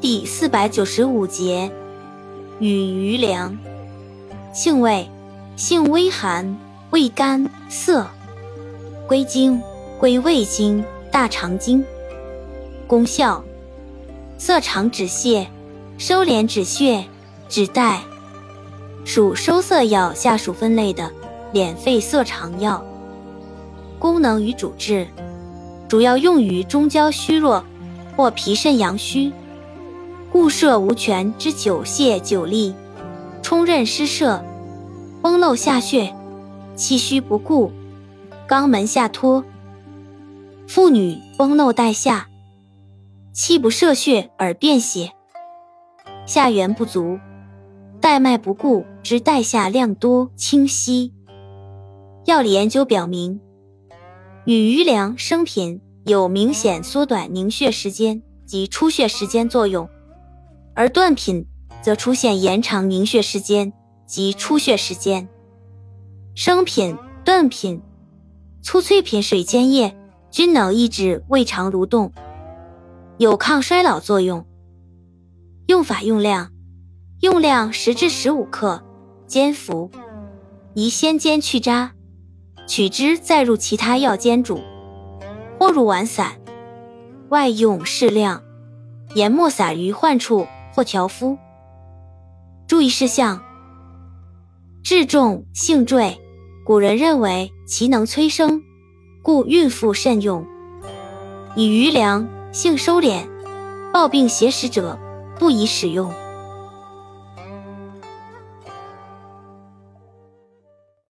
第四百九十五节，与余粮，性味，性微寒，味甘涩，归经，归胃经、大肠经。功效，涩肠止泻，收敛止血，止带。属收涩药下属分类的敛肺涩肠药。功能与主治，主要用于中焦虚弱或脾肾阳虚。固摄无权之久泻久痢，冲任失摄，崩漏下血，气虚不固，肛门下脱。妇女崩漏带下，气不摄血而便血，下元不足，带脉不固之带下量多清稀。药理研究表明，与余粮生品有明显缩短凝血时间及出血时间作用。而断品则出现延长凝血时间及出血时间。生品、断品、粗脆品水煎液均能抑制胃肠蠕动，有抗衰老作用。用法用量：用量十至十五克，煎服。宜先煎去渣，取汁再入其他药煎煮，或入丸散。外用适量，研末撒于患处。或调敷。注意事项：治重性坠，古人认为其能催生，故孕妇慎用。以余粮性收敛，暴病邪食者不宜使用。